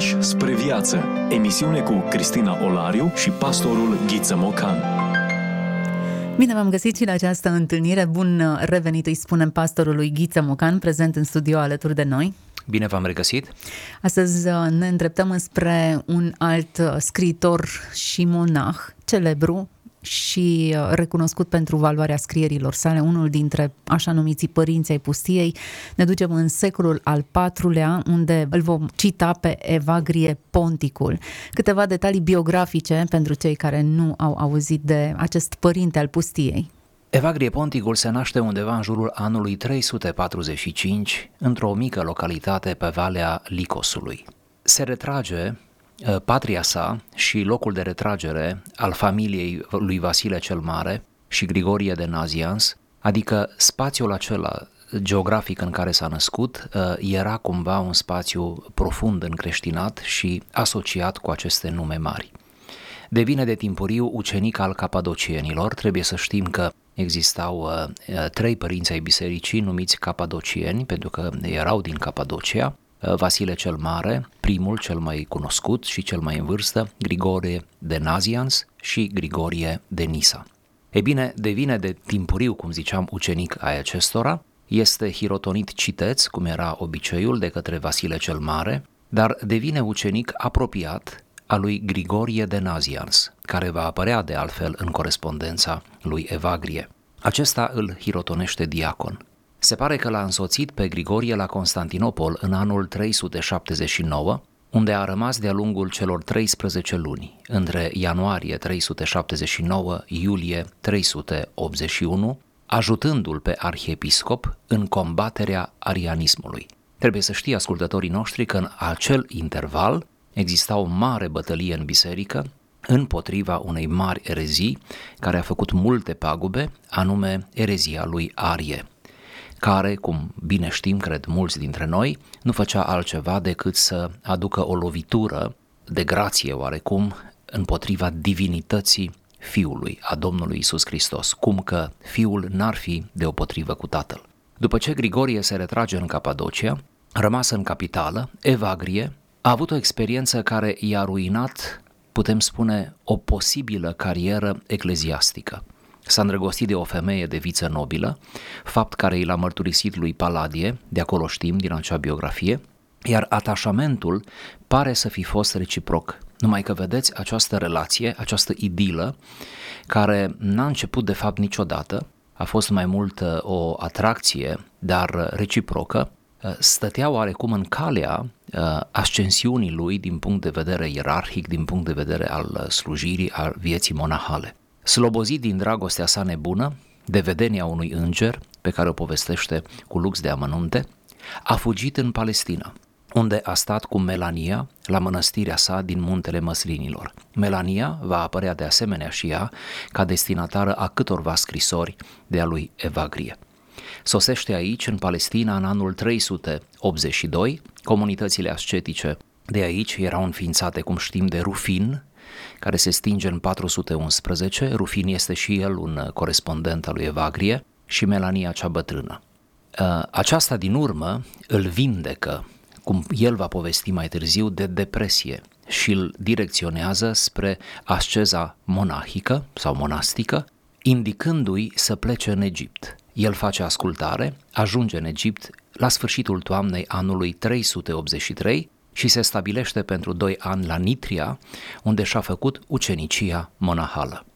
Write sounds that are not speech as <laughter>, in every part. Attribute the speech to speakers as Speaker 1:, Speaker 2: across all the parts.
Speaker 1: Pași spre viață. Emisiune cu Cristina Olariu și pastorul Ghiță Mocan.
Speaker 2: Bine v-am găsit și la această întâlnire. Bun revenit, îi spunem pastorului Ghiță Mocan, prezent în studio alături de noi.
Speaker 3: Bine v-am regăsit!
Speaker 2: Astăzi uh, ne îndreptăm spre un alt uh, scriitor și monah celebru, și uh, recunoscut pentru valoarea scrierilor sale, unul dintre așa numiții părinți ai pustiei. Ne ducem în secolul al IV-lea, unde îl vom cita pe Evagrie Ponticul. Câteva detalii biografice pentru cei care nu au auzit de acest părinte al pustiei.
Speaker 3: Evagrie Ponticul se naște undeva în jurul anului 345, într-o mică localitate pe Valea Licosului. Se retrage Uh, patria sa și locul de retragere al familiei lui Vasile cel Mare și Grigorie de Nazians, adică spațiul acela geografic în care s-a născut, uh, era cumva un spațiu profund încreștinat și asociat cu aceste nume mari. Devine de timpuriu ucenic al capadocienilor, trebuie să știm că existau uh, trei părinți ai bisericii numiți capadocieni, pentru că erau din Capadocia, Uh, Vasile cel Mare, primul, cel mai cunoscut și cel mai în vârstă, Grigorie de Nazians și Grigorie de Nisa. E bine, devine de timpuriu, cum ziceam, ucenic ai acestora, este hirotonit citeț, cum era obiceiul de către Vasile cel Mare, dar devine ucenic apropiat a lui Grigorie de Nazians, care va apărea de altfel în corespondența lui Evagrie. Acesta îl hirotonește diacon. Se pare că l-a însoțit pe Grigorie la Constantinopol în anul 379, unde a rămas de-a lungul celor 13 luni, între ianuarie 379 iulie 381, ajutându-l pe arhiepiscop în combaterea arianismului. Trebuie să știe ascultătorii noștri că în acel interval exista o mare bătălie în biserică împotriva unei mari erezii care a făcut multe pagube, anume erezia lui Arie care, cum bine știm, cred mulți dintre noi, nu făcea altceva decât să aducă o lovitură de grație oarecum împotriva divinității Fiului, a Domnului Isus Hristos, cum că Fiul n-ar fi deopotrivă cu Tatăl. După ce Grigorie se retrage în Capadocia, rămas în capitală, Evagrie, a avut o experiență care i-a ruinat, putem spune, o posibilă carieră ecleziastică s-a îndrăgostit de o femeie de viță nobilă, fapt care i l-a mărturisit lui Paladie, de acolo știm din acea biografie, iar atașamentul pare să fi fost reciproc. Numai că vedeți această relație, această idilă, care n-a început de fapt niciodată, a fost mai mult uh, o atracție, dar reciprocă, uh, stătea oarecum în calea uh, ascensiunii lui din punct de vedere ierarhic, din punct de vedere al slujirii, al vieții monahale. Slobozit din dragostea sa nebună, de vedenia unui înger, pe care o povestește cu lux de amănunte, a fugit în Palestina, unde a stat cu Melania la mănăstirea sa din muntele Măslinilor. Melania va apărea de asemenea și ea ca destinatară a câtorva scrisori de a lui Evagrie. Sosește aici, în Palestina, în anul 382, comunitățile ascetice de aici erau înființate, cum știm, de Rufin, care se stinge în 411, Rufin este și el un corespondent al lui Evagrie și Melania cea bătrână. Uh, aceasta din urmă îl vindecă, cum el va povesti mai târziu, de depresie și îl direcționează spre asceza monahică sau monastică, indicându-i să plece în Egipt. El face ascultare, ajunge în Egipt la sfârșitul toamnei anului 383 și se stabilește pentru doi ani la Nitria, unde și-a făcut ucenicia monahală.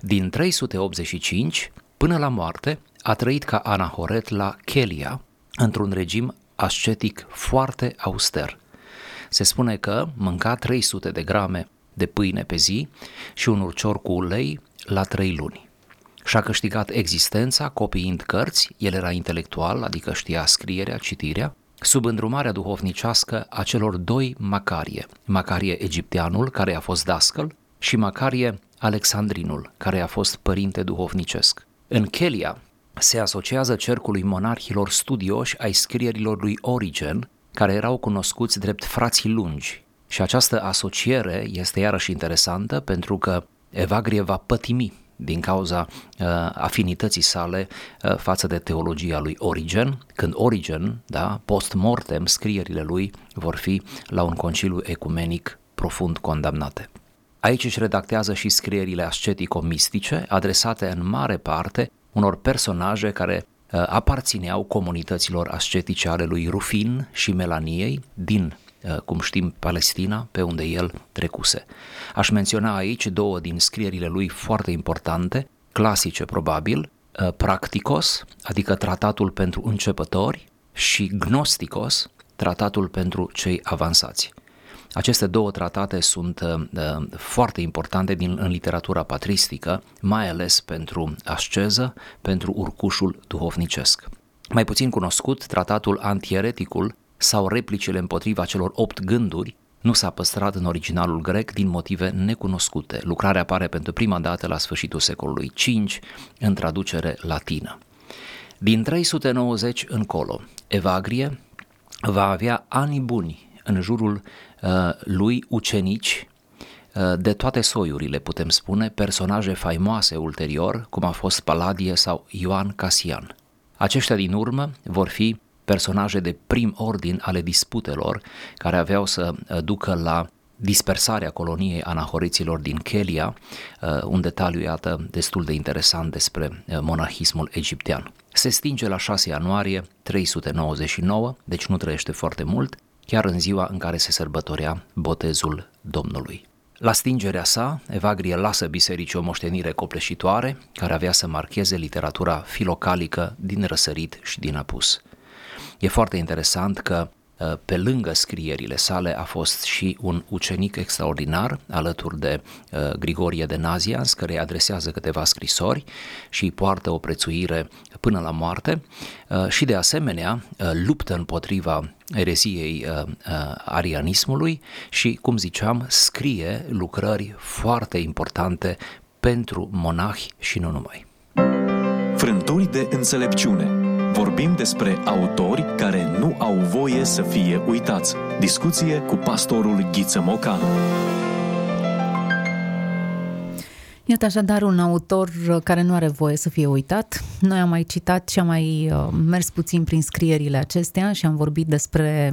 Speaker 3: Din 385 până la moarte a trăit ca anahoret la Chelia, într-un regim ascetic foarte auster. Se spune că mânca 300 de grame de pâine pe zi și un urcior cu ulei la trei luni. Și-a câștigat existența copiind cărți, el era intelectual, adică știa scrierea, citirea, sub îndrumarea duhovnicească a celor doi Macarie, Macarie egipteanul, care a fost dascăl, și Macarie Alexandrinul, care a fost părinte duhovnicesc. În Chelia se asociază cercului monarhilor studioși ai scrierilor lui Origen, care erau cunoscuți drept frații lungi. Și această asociere este iarăși interesantă pentru că Evagrie va pătimi din cauza uh, afinității sale uh, față de teologia lui Origen, când Origen, da, post-mortem, scrierile lui vor fi la un conciliu ecumenic profund condamnate. Aici își redactează și scrierile ascetico-mistice, adresate în mare parte unor personaje care uh, aparțineau comunităților ascetice ale lui Rufin și Melaniei din uh, cum știm, Palestina, pe unde el trecuse. Aș menționa aici două din scrierile lui foarte importante, clasice probabil, uh, Practicos, adică tratatul pentru începători, și Gnosticos, tratatul pentru cei avansați. Aceste două tratate sunt uh, uh, foarte importante din, în literatura patristică, mai ales pentru asceză, pentru urcușul duhovnicesc. Mai puțin cunoscut, tratatul antiereticul sau replicile împotriva celor opt gânduri nu s-a păstrat în originalul grec din motive necunoscute. Lucrarea apare pentru prima dată la sfârșitul secolului V în traducere latină. Din 390 încolo, Evagrie va avea ani buni în jurul uh, lui ucenici uh, de toate soiurile, putem spune, personaje faimoase ulterior, cum a fost Paladie sau Ioan Casian. Aceștia din urmă vor fi personaje de prim ordin ale disputelor care aveau să uh, ducă la dispersarea coloniei anahoriților din Chelia, un detaliu, iată, destul de interesant despre monahismul egiptean. Se stinge la 6 ianuarie 399, deci nu trăiește foarte mult, chiar în ziua în care se sărbătorea botezul Domnului. La stingerea sa, Evagrie lasă bisericii o moștenire copleșitoare care avea să marcheze literatura filocalică din răsărit și din apus. E foarte interesant că Uh, pe lângă scrierile sale a fost și un ucenic extraordinar alături de uh, Grigorie de Nazians, care îi adresează câteva scrisori și îi poartă o prețuire până la moarte uh, și de asemenea luptă împotriva ereziei arianismului și, cum ziceam, scrie lucrări foarte importante pentru monahi și nu numai.
Speaker 1: Frânturi de înțelepciune Vorbim despre autori care nu au voie să fie uitați. Discuție cu pastorul Ghiță Mocanu.
Speaker 2: Iată așadar un autor care nu are voie să fie uitat. Noi am mai citat și am mai uh, mers puțin prin scrierile acestea și am vorbit despre,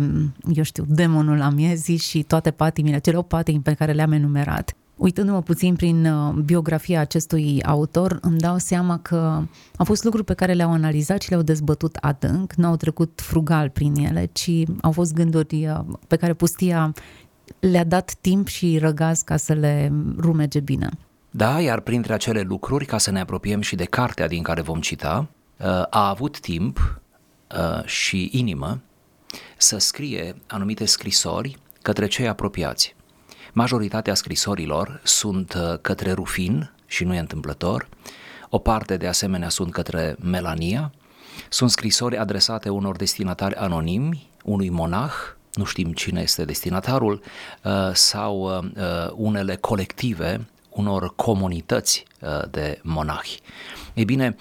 Speaker 2: eu știu, demonul amiezii și toate patimile, cele o patimi pe care le-am enumerat. Uitându-mă puțin prin uh, biografia acestui autor, îmi dau seama că au fost lucruri pe care le-au analizat și le-au dezbătut adânc, nu au trecut frugal prin ele, ci au fost gânduri uh, pe care pustia le-a dat timp și răgaz ca să le rumege bine.
Speaker 3: Da, iar printre acele lucruri, ca să ne apropiem și de cartea din care vom cita, uh, a avut timp și inimă să scrie anumite scrisori către cei apropiați. Majoritatea scrisorilor sunt uh, către Rufin și nu e întâmplător, o parte de asemenea sunt către Melania, sunt scrisori adresate unor destinatari anonimi, unui monah, nu știm cine este destinatarul, uh, sau uh, unele colective unor comunități de monahi. Ei bine,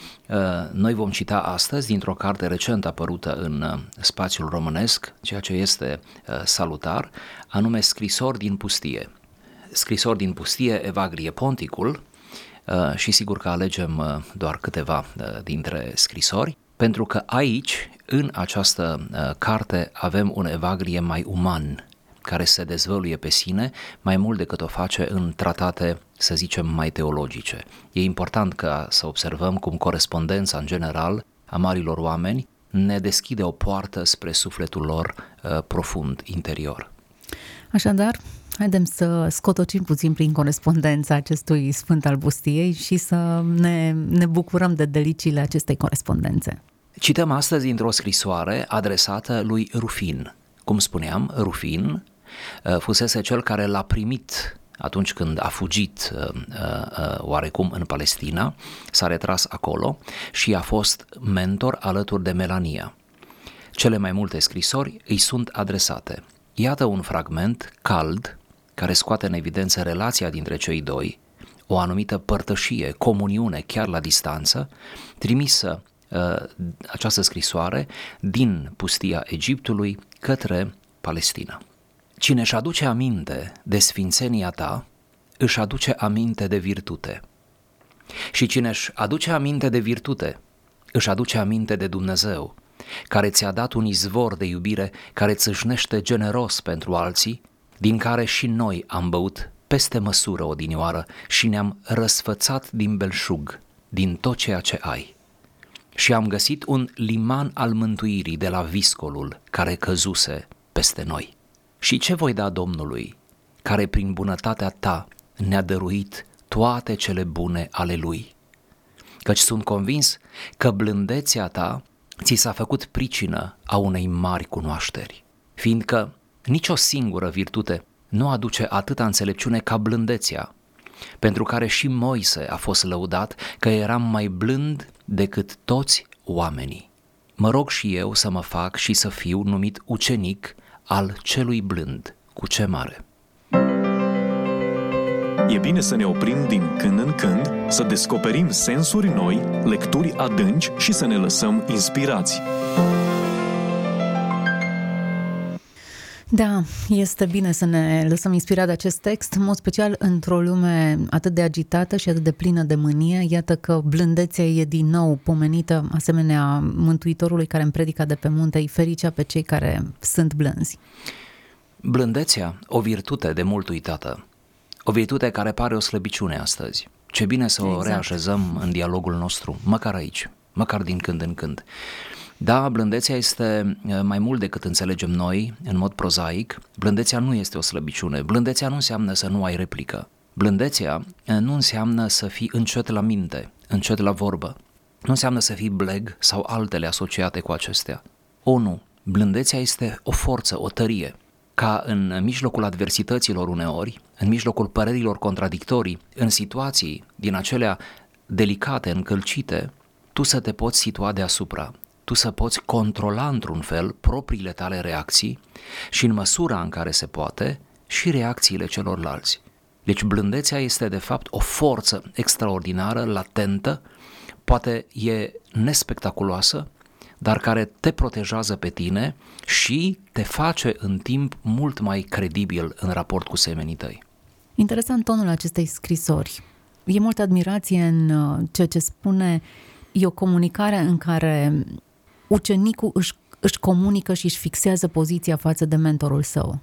Speaker 3: noi vom cita astăzi dintr-o carte recent apărută în spațiul românesc, ceea ce este salutar, anume Scrisori din pustie. Scrisori din pustie, Evagrie Ponticul, și sigur că alegem doar câteva dintre scrisori, pentru că aici, în această carte, avem un Evagrie mai uman, care se dezvăluie pe sine mai mult decât o face în tratate, să zicem, mai teologice. E important ca să observăm cum corespondența în general a marilor oameni ne deschide o poartă spre sufletul lor uh, profund, interior.
Speaker 2: Așadar, haidem să scotocim puțin prin corespondența acestui Sfânt al Bustiei și să ne, ne bucurăm de deliciile acestei corespondențe.
Speaker 3: Cităm astăzi într-o scrisoare adresată lui Rufin. Cum spuneam, Rufin uh, fusese cel care l-a primit atunci când a fugit uh, uh, oarecum în Palestina, s-a retras acolo și a fost mentor alături de Melania. Cele mai multe scrisori îi sunt adresate. Iată un fragment cald care scoate în evidență relația dintre cei doi, o anumită părtășie, comuniune chiar la distanță, trimisă uh, această scrisoare din pustia Egiptului către Palestina. Cine își aduce aminte de sfințenia ta, își aduce aminte de virtute. Și cine își aduce aminte de virtute, își aduce aminte de Dumnezeu, care ți-a dat un izvor de iubire care țâșnește generos pentru alții, din care și noi am băut peste măsură odinioară și ne-am răsfățat din belșug, din tot ceea ce ai. Și am găsit un liman al mântuirii de la viscolul care căzuse peste noi. Și ce voi da Domnului, care prin bunătatea ta ne-a dăruit toate cele bune ale Lui? Căci sunt convins că blândețea ta ți s-a făcut pricină a unei mari cunoașteri, fiindcă nicio singură virtute nu aduce atâta înțelepciune ca blândețea, pentru care și Moise a fost lăudat că eram mai blând decât toți oamenii. Mă rog și eu să mă fac și să fiu numit ucenic al celui blând, cu ce mare.
Speaker 1: E bine să ne oprim din când în când, să descoperim sensuri noi, lecturi adânci și să ne lăsăm inspirați.
Speaker 2: Da, este bine să ne lăsăm inspirat de acest text, în mod special într-o lume atât de agitată și atât de plină de mânie. Iată că blândețea e din nou pomenită, asemenea Mântuitorului care îmi predica de pe munte, îi fericea pe cei care sunt blânzi.
Speaker 3: Blândețea, o virtute de mult uitată, o virtute care pare o slăbiciune astăzi. Ce bine să exact. o reașezăm în dialogul nostru, măcar aici, măcar din când în când. Da, blândețea este mai mult decât înțelegem noi, în mod prozaic. Blândețea nu este o slăbiciune. Blândețea nu înseamnă să nu ai replică. Blândețea nu înseamnă să fii încet la minte, încet la vorbă. Nu înseamnă să fii bleg sau altele asociate cu acestea. O, nu. Blândețea este o forță, o tărie, ca în mijlocul adversităților uneori, în mijlocul părerilor contradictorii, în situații din acelea delicate, încălcite, tu să te poți situa deasupra, tu să poți controla într-un fel propriile tale reacții și în măsura în care se poate și reacțiile celorlalți. Deci blândețea este de fapt o forță extraordinară, latentă, poate e nespectaculoasă, dar care te protejează pe tine și te face în timp mult mai credibil în raport cu semenii tăi.
Speaker 2: Interesant tonul acestei scrisori. E multă admirație în uh, ceea ce spune, e o comunicare în care ucenicul își, își comunică și își fixează poziția față de mentorul său.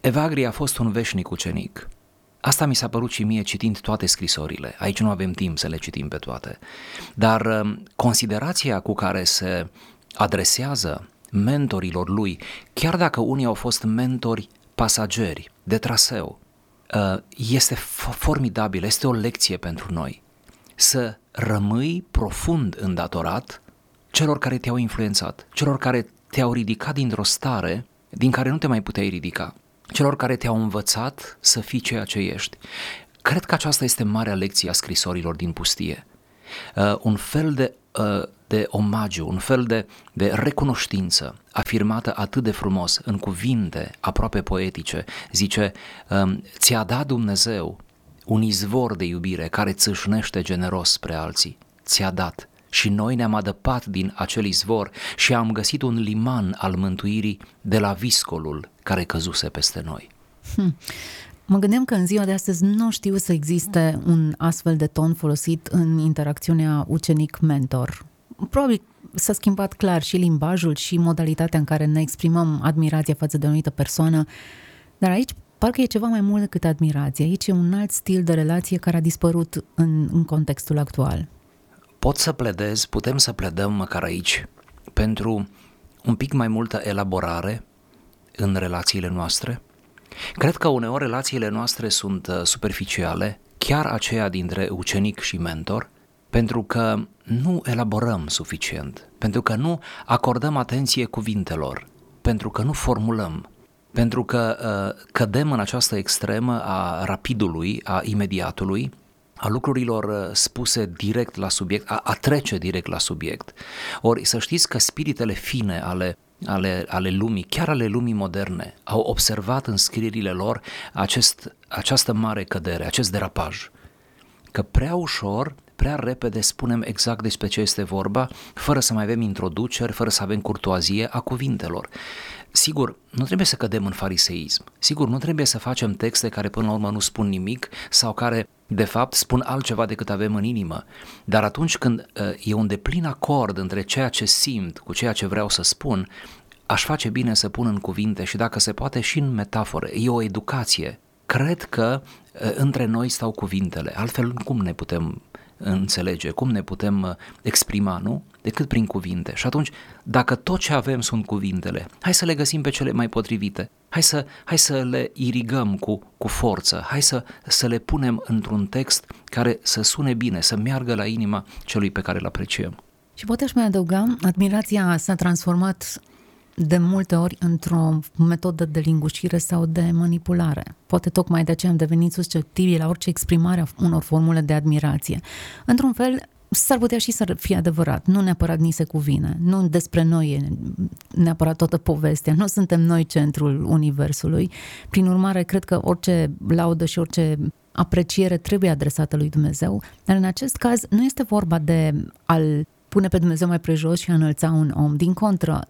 Speaker 3: Evagri a fost un veșnic ucenic. Asta mi s-a părut și mie citind toate scrisorile. Aici nu avem timp să le citim pe toate. Dar uh, considerația cu care se adresează mentorilor lui, chiar dacă unii au fost mentori pasageri de traseu, uh, este formidabil, este o lecție pentru noi. Să rămâi profund îndatorat celor care te-au influențat, celor care te-au ridicat dintr-o stare din care nu te mai puteai ridica, celor care te-au învățat să fii ceea ce ești. Cred că aceasta este marea lecție a scrisorilor din pustie. Uh, un fel de uh, de omagiu, un fel de, de recunoștință afirmată atât de frumos în cuvinte aproape poetice. Zice, um, ți-a dat Dumnezeu un izvor de iubire care țâșnește generos spre alții. Ți-a dat și noi ne-am adăpat din acel izvor și am găsit un liman al mântuirii de la viscolul care căzuse peste noi.
Speaker 2: Hmm. Mă gândeam că în ziua de astăzi nu știu să existe un astfel de ton folosit în interacțiunea ucenic-mentor. Probabil s-a schimbat clar și limbajul și modalitatea în care ne exprimăm admirația față de o anumită persoană, dar aici parcă e ceva mai mult decât admirație. Aici e un alt stil de relație care a dispărut în, în contextul actual.
Speaker 3: Pot să pledez, putem să pledăm măcar aici pentru un pic mai multă elaborare în relațiile noastre, Cred că uneori relațiile noastre sunt uh, superficiale, chiar aceea dintre ucenic și mentor, pentru că nu elaborăm suficient, pentru că nu acordăm atenție cuvintelor, pentru că nu formulăm, pentru că uh, cădem în această extremă a rapidului, a imediatului, a lucrurilor uh, spuse direct la subiect, a, a trece direct la subiect. Ori să știți că spiritele fine ale ale, ale lumii, chiar ale lumii moderne, au observat în scrierile lor acest, această mare cădere, acest derapaj. Că prea ușor, prea repede spunem exact despre ce este vorba, fără să mai avem introduceri, fără să avem curtoazie a cuvintelor. Sigur, nu trebuie să cădem în fariseism. Sigur, nu trebuie să facem texte care până la urmă nu spun nimic sau care de fapt spun altceva decât avem în inimă, dar atunci când uh, e un deplin acord între ceea ce simt cu ceea ce vreau să spun, aș face bine să pun în cuvinte și dacă se poate și în metaforă, e o educație. Cred că uh, între noi stau cuvintele, altfel cum ne putem înțelege, cum ne putem uh, exprima, nu? Decât prin cuvinte. Și atunci, dacă tot ce avem sunt cuvintele, hai să le găsim pe cele mai potrivite. Hai să, hai să le irigăm cu, cu forță, hai să, să le punem într-un text care să sune bine, să meargă la inima celui pe care îl apreciem.
Speaker 2: Și poate aș mai adăuga, admirația s-a transformat de multe ori într-o metodă de lingușire sau de manipulare. Poate tocmai de aceea am devenit susceptibili la orice exprimare a unor formule de admirație. Într-un fel, s-ar putea și să fie adevărat, nu neapărat ni se cuvine, nu despre noi e neapărat toată povestea, nu suntem noi centrul universului. Prin urmare, cred că orice laudă și orice apreciere trebuie adresată lui Dumnezeu, dar în acest caz nu este vorba de al pune pe Dumnezeu mai prejos și a înălța un om. Din contră,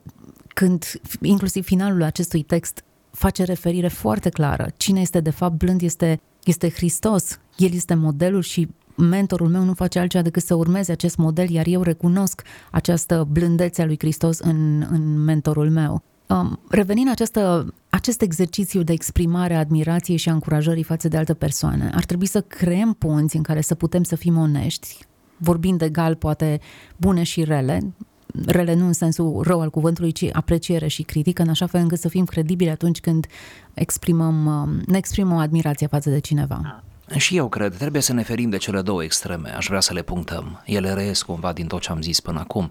Speaker 2: când inclusiv finalul acestui text face referire foarte clară. Cine este de fapt blând este, este Hristos. El este modelul și mentorul meu nu face altceva decât să urmeze acest model, iar eu recunosc această blândețe a lui Hristos în, în mentorul meu. Um, revenind această, acest exercițiu de exprimare a admirației și a încurajării față de altă persoană, ar trebui să creăm punți în care să putem să fim onești, vorbind egal, poate bune și rele, rele nu în sensul rău al cuvântului, ci apreciere și critică, în așa fel încât să fim credibili atunci când exprimăm, um, ne exprimăm admirația față de cineva.
Speaker 3: Și eu cred, trebuie să ne ferim de cele două extreme, aș vrea să le punctăm. Ele reiesc cumva din tot ce am zis până acum.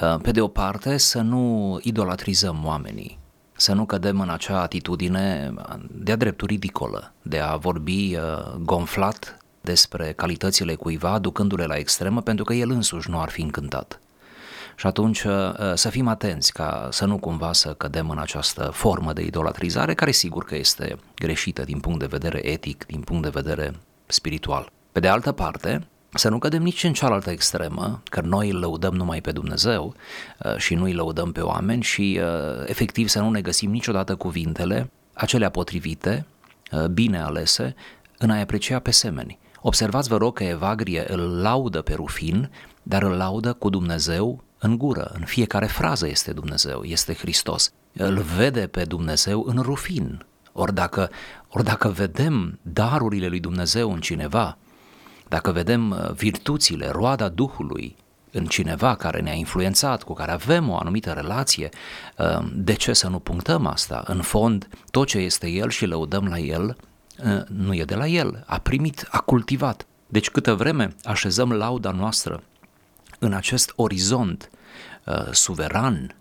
Speaker 3: Uh, pe de o parte, să nu idolatrizăm oamenii, să nu cădem în acea atitudine de-a dreptul ridicolă, de a vorbi uh, gonflat despre calitățile cuiva, ducându-le la extremă, pentru că el însuși nu ar fi încântat. Și atunci uh, să fim atenți ca să nu cumva să cădem în această formă de idolatrizare, care sigur că este greșită din punct de vedere etic, din punct de vedere spiritual. Pe de altă parte, să nu cădem nici în cealaltă extremă, că noi îl lăudăm numai pe Dumnezeu uh, și nu îi lăudăm pe oameni și uh, efectiv să nu ne găsim niciodată cuvintele acelea potrivite, bine alese, în a aprecia pe semeni. Observați, vă rog, că Evagrie îl laudă pe Rufin, dar îl laudă cu Dumnezeu în gură, în fiecare frază este Dumnezeu, este Hristos. Îl vede pe Dumnezeu în rufin. Ori dacă, ori dacă vedem darurile lui Dumnezeu în cineva, dacă vedem uh, virtuțile, roada Duhului în cineva care ne-a influențat, cu care avem o anumită relație, uh, de ce să nu punctăm asta? În fond, tot ce este El și lăudăm la El, uh, nu e de la El, a primit, a cultivat. Deci câtă vreme așezăm lauda noastră în acest orizont uh, suveran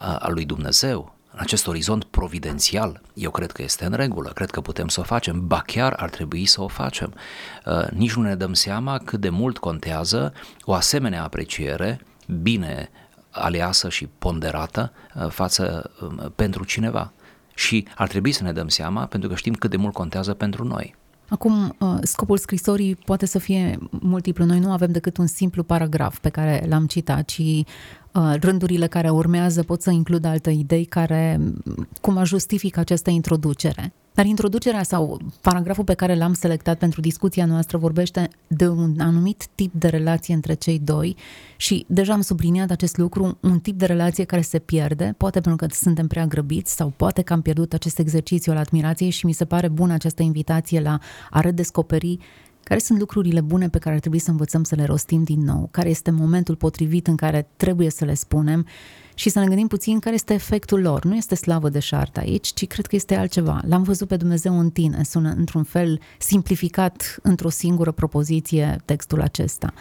Speaker 3: uh, al lui Dumnezeu, în acest orizont providențial, eu cred că este în regulă, cred că putem să o facem, ba chiar ar trebui să o facem. Uh, nici nu ne dăm seama cât de mult contează o asemenea apreciere bine aleasă și ponderată uh, față uh, pentru cineva. Și ar trebui să ne dăm seama pentru că știm cât de mult contează pentru noi.
Speaker 2: Acum, uh, scopul scrisorii poate să fie multiplu. Noi nu avem decât un simplu paragraf pe care l-am citat, ci uh, rândurile care urmează pot să includă alte idei care cum justifică această introducere. Dar introducerea sau paragraful pe care l-am selectat pentru discuția noastră vorbește de un anumit tip de relație între cei doi și deja am subliniat acest lucru, un tip de relație care se pierde, poate pentru că suntem prea grăbiți sau poate că am pierdut acest exercițiu al admirației și mi se pare bună această invitație la a redescoperi care sunt lucrurile bune pe care ar trebui să învățăm să le rostim din nou? Care este momentul potrivit în care trebuie să le spunem? Și să ne gândim puțin care este efectul lor. Nu este slavă de șartă aici, ci cred că este altceva. L-am văzut pe Dumnezeu în tine, sună într-un fel simplificat într-o singură propoziție textul acesta.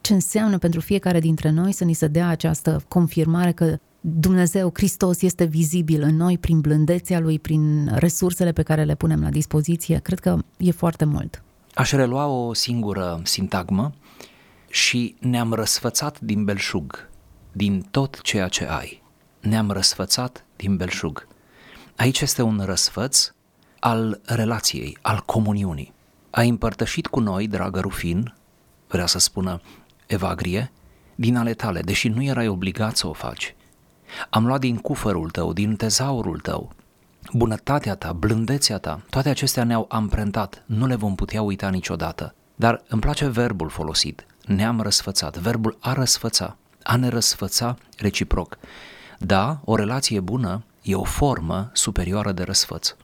Speaker 2: Ce înseamnă pentru fiecare dintre noi să ni se dea această confirmare că Dumnezeu, Hristos este vizibil în noi prin blândețea Lui, prin resursele pe care le punem la dispoziție, cred că e foarte mult.
Speaker 3: Aș relua o singură sintagmă și ne-am răsfățat din belșug, din tot ceea ce ai. Ne-am răsfățat din belșug. Aici este un răsfăț al relației, al comuniunii. Ai împărtășit cu noi, dragă Rufin, vrea să spună Evagrie, din ale tale, deși nu erai obligat să o faci. Am luat din cufărul tău, din tezaurul tău, bunătatea ta, blândețea ta, toate acestea ne-au amprentat, nu le vom putea uita niciodată. Dar îmi place verbul folosit, ne-am răsfățat, verbul a răsfăța, a ne răsfăța reciproc. Da, o relație bună e o formă superioară de răsfăț.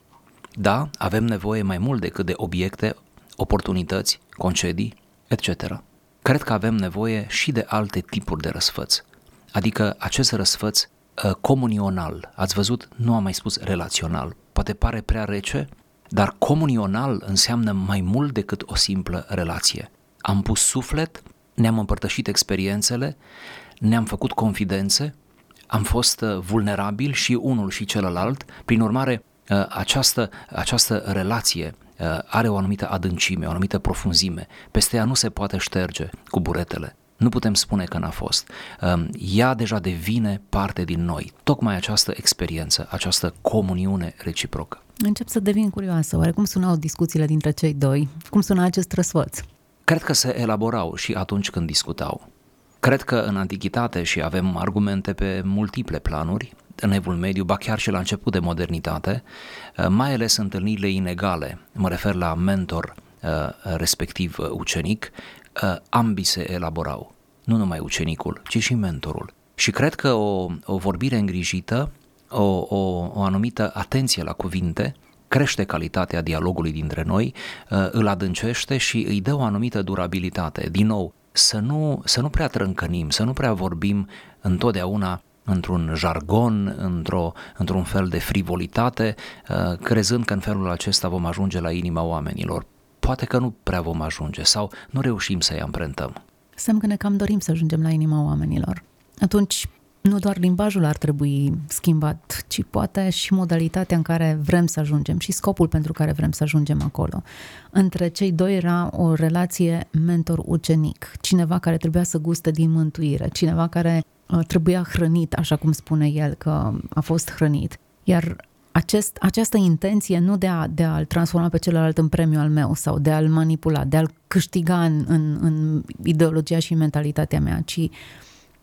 Speaker 3: Da, avem nevoie mai mult decât de obiecte, oportunități, concedii, etc. Cred că avem nevoie și de alte tipuri de răsfăț, adică acest răsfăț uh, comunional. Ați văzut? Nu am mai spus relațional. Poate pare prea rece, dar comunional înseamnă mai mult decât o simplă relație. Am pus suflet, ne-am împărtășit experiențele, ne-am făcut confidențe, am fost uh, vulnerabili și unul și celălalt, prin urmare uh, această, această relație uh, are o anumită adâncime, o anumită profunzime, peste ea nu se poate șterge cu buretele. Nu putem spune că n-a fost. Um, ea deja devine parte din noi. Tocmai această experiență, această comuniune reciprocă.
Speaker 2: Încep să devin curioasă. Oare cum sunau discuțiile dintre cei doi? Cum suna acest răsfăț?
Speaker 3: Cred că se elaborau și atunci când discutau. Cred că în antichitate și avem argumente pe multiple planuri, în evul mediu, ba chiar și la început de modernitate, uh, mai ales întâlnirile inegale, mă refer la mentor uh, respectiv uh, ucenic, ambii se elaborau, nu numai ucenicul, ci și mentorul. Și cred că o, o vorbire îngrijită, o, o, o anumită atenție la cuvinte, crește calitatea dialogului dintre noi, îl adâncește și îi dă o anumită durabilitate. Din nou, să nu, să nu prea trâncănim, să nu prea vorbim întotdeauna într-un jargon, într-o, într-un fel de frivolitate, uh, crezând că în felul acesta vom ajunge la inima oamenilor. Poate că nu prea vom ajunge sau nu reușim să-i amprentăm.
Speaker 2: Semn că ne cam dorim să ajungem la inima oamenilor. Atunci nu doar limbajul ar trebui schimbat, ci poate și modalitatea în care vrem să ajungem și scopul pentru care vrem să ajungem acolo. Între cei doi era o relație mentor-ucenic, cineva care trebuia să guste din mântuire, cineva care uh, trebuia hrănit, așa cum spune el că a fost hrănit. Iar acest, această intenție nu de, a, de a-l transforma pe celălalt în premiu al meu sau de a-l manipula, de a-l câștiga în, în, în ideologia și mentalitatea mea, ci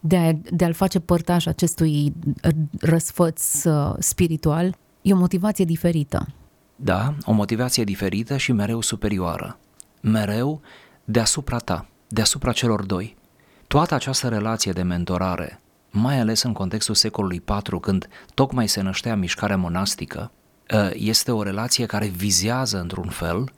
Speaker 2: de, a, de a-l face părtaș acestui răsfăț uh, spiritual, e o motivație diferită.
Speaker 3: Da, o motivație diferită și mereu superioară. Mereu deasupra ta, deasupra celor doi. Toată această relație de mentorare, mai ales în contextul secolului IV, când tocmai se năștea mișcarea monastică, uh, este o relație care vizează, într-un fel,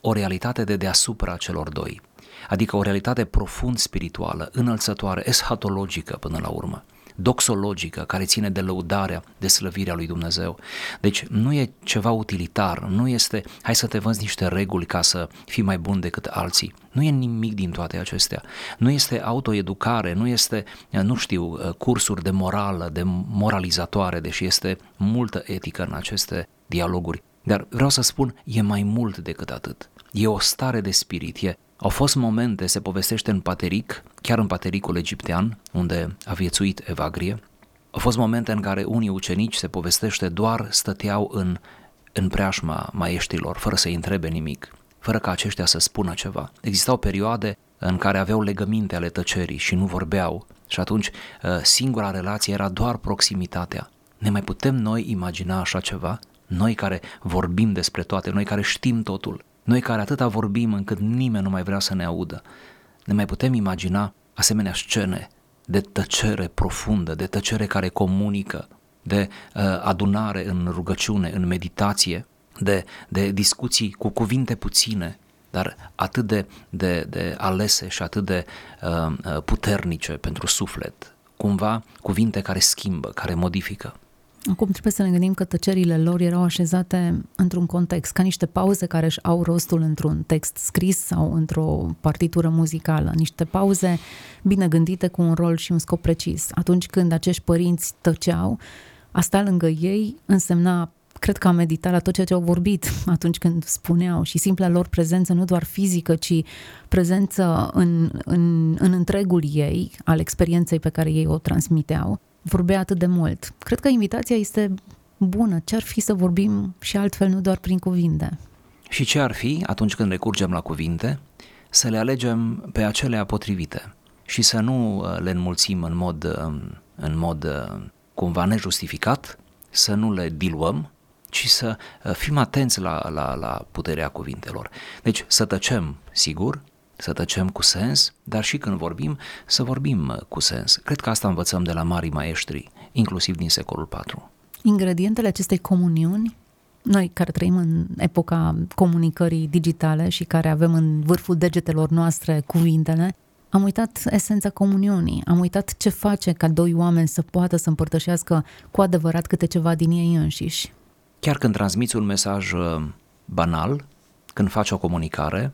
Speaker 3: o realitate de deasupra celor doi adică o realitate profund spirituală, înălțătoare, eschatologică până la urmă doxologică care ține de lăudarea, de slăvirea lui Dumnezeu. Deci nu e ceva utilitar, nu este hai să te vânzi niște reguli ca să fii mai bun decât alții. Nu e nimic din toate acestea. Nu este autoeducare, nu este, nu știu, cursuri de morală, de moralizatoare, deși este multă etică în aceste dialoguri. Dar vreau să spun, e mai mult decât atât. E o stare de spirit, e au fost momente, se povestește în Pateric, chiar în Patericul egiptean, unde a viețuit Evagrie, au fost momente în care unii ucenici, se povestește, doar stăteau în, în preajma maieștilor, fără să-i întrebe nimic, fără ca aceștia să spună ceva. Existau perioade în care aveau legăminte ale tăcerii și nu vorbeau și atunci uh, singura relație era doar proximitatea. Ne mai putem noi imagina așa ceva? Noi care vorbim despre toate, noi care știm totul, noi care atâta vorbim încât nimeni nu mai vrea să ne audă, ne mai putem imagina asemenea scene de tăcere profundă, de tăcere care comunică, de uh, adunare în rugăciune, în meditație, de, de discuții cu cuvinte puține, dar atât de, de, de alese și atât de uh, uh puternice pentru suflet, cumva cuvinte care schimbă, care modifică.
Speaker 2: Acum trebuie să ne gândim că tăcerile lor erau așezate într-un context, ca niște pauze care își au rostul într-un text scris sau într-o partitură muzicală, niște pauze bine gândite cu un rol și un scop precis. Atunci când acești părinți tăceau, a sta lângă ei însemna cred că a meditat la tot ceea ce au vorbit <laughs> atunci când spuneau. Și simpla lor prezență, nu doar fizică, ci prezență în, în, în întregul ei, al experienței pe care ei o transmiteau, vorbea atât de mult. Cred că invitația este bună. Ce ar fi să vorbim și altfel, nu doar prin cuvinte?
Speaker 3: Și ce ar fi, atunci când recurgem la cuvinte, să le alegem pe acelea potrivite și să nu uh, le înmulțim în mod, um, în mod uh, cumva nejustificat, să nu le diluăm, ci să uh, fim atenți la, la, la puterea cuvintelor. Deci să tăcem, sigur, să tăcem cu sens, dar și când vorbim, să vorbim uh, cu sens. Cred că asta învățăm de la marii maestri, inclusiv din secolul IV.
Speaker 2: Ingredientele acestei comuniuni noi care trăim în epoca comunicării digitale și care avem în vârful degetelor noastre cuvintele, am uitat esența comuniunii, am uitat ce face ca doi oameni să poată să împărtășească cu adevărat câte ceva din ei înșiși.
Speaker 3: Chiar când transmiți un mesaj uh, banal, când faci o comunicare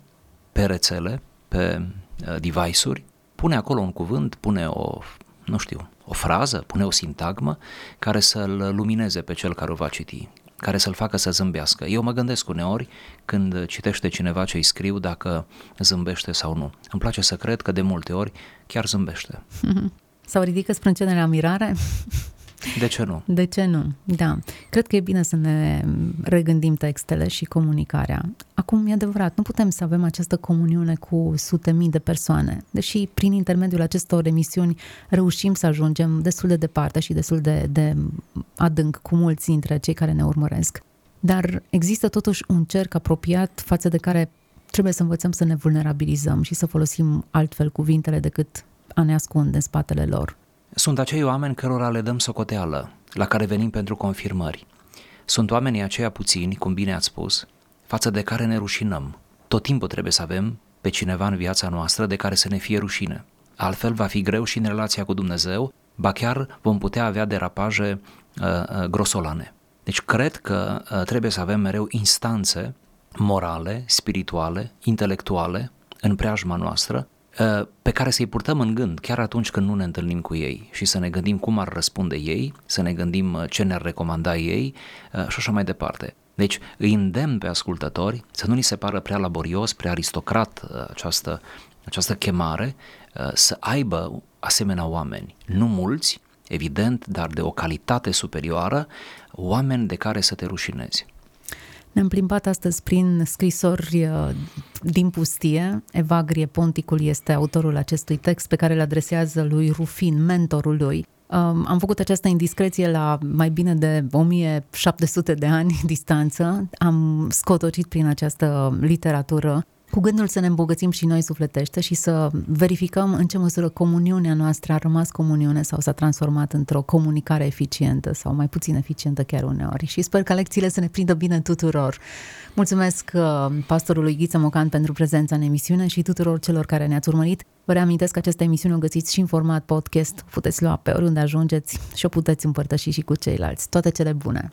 Speaker 3: pe rețele, pe uh, device-uri, pune acolo un cuvânt, pune o, nu știu, o frază, pune o sintagmă care să-l lumineze pe cel care o va citi, care să-l facă să zâmbească. Eu mă gândesc uneori când citește cineva ce îi scriu dacă zâmbește sau nu. Îmi place să cred că de multe ori chiar zâmbește. <laughs>
Speaker 2: Sau ridică sprâncenele la mirare? <laughs>
Speaker 3: De ce nu?
Speaker 2: De ce nu? Da. Cred că e bine să ne regândim textele și comunicarea. Acum, e adevărat, nu putem să avem această comuniune cu sute mii de persoane, deși prin intermediul acestor emisiuni reușim să ajungem destul de departe și destul de, de adânc cu mulți dintre cei care ne urmăresc. Dar există totuși un cerc apropiat față de care trebuie să învățăm să ne vulnerabilizăm și să folosim altfel cuvintele decât a ne ascunde în spatele lor.
Speaker 3: Sunt acei oameni cărora le dăm socoteală, la care venim pentru confirmări. Sunt oamenii aceia puțini, cum bine ați spus, față de care ne rușinăm. Tot timpul trebuie să avem pe cineva în viața noastră de care să ne fie rușine. Altfel va fi greu și în relația cu Dumnezeu, ba chiar vom putea avea derapaje uh, uh, grosolane. Deci cred că uh, trebuie să avem mereu instanțe morale, spirituale, intelectuale în preajma noastră Uh, pe care să-i purtăm în gând chiar atunci când nu ne întâlnim cu ei și să ne gândim cum ar răspunde ei, să ne gândim uh, ce ne-ar recomanda ei uh, și așa mai departe. Deci îi îndemn pe ascultători să nu ni se pară prea laborios, prea aristocrat această, această chemare, să aibă asemenea oameni, nu mulți, evident, dar de o calitate superioară, oameni de care să te rușinezi.
Speaker 2: Ne-am plimbat astăzi prin scrisori uh, din pustie. Evagrie Ponticul este autorul acestui text pe care îl adresează lui Rufin, mentorul lui. Um, am făcut această indiscreție la mai bine de 1700 de ani <laughs> distanță. Am scotocit prin această literatură cu gândul să ne îmbogățim și noi sufletește și să verificăm în ce măsură comuniunea noastră a rămas comuniune sau s-a transformat într-o comunicare eficientă sau mai puțin eficientă chiar uneori. Și sper că lecțiile să ne prindă bine tuturor. Mulțumesc uh, pastorului Ghiță Mocan pentru prezența în emisiune și tuturor celor care ne-ați urmărit. Vă reamintesc că această emisiune o găsiți și în format podcast. Puteți lua pe oriunde ajungeți și o puteți împărtăși și cu ceilalți. Toate cele bune!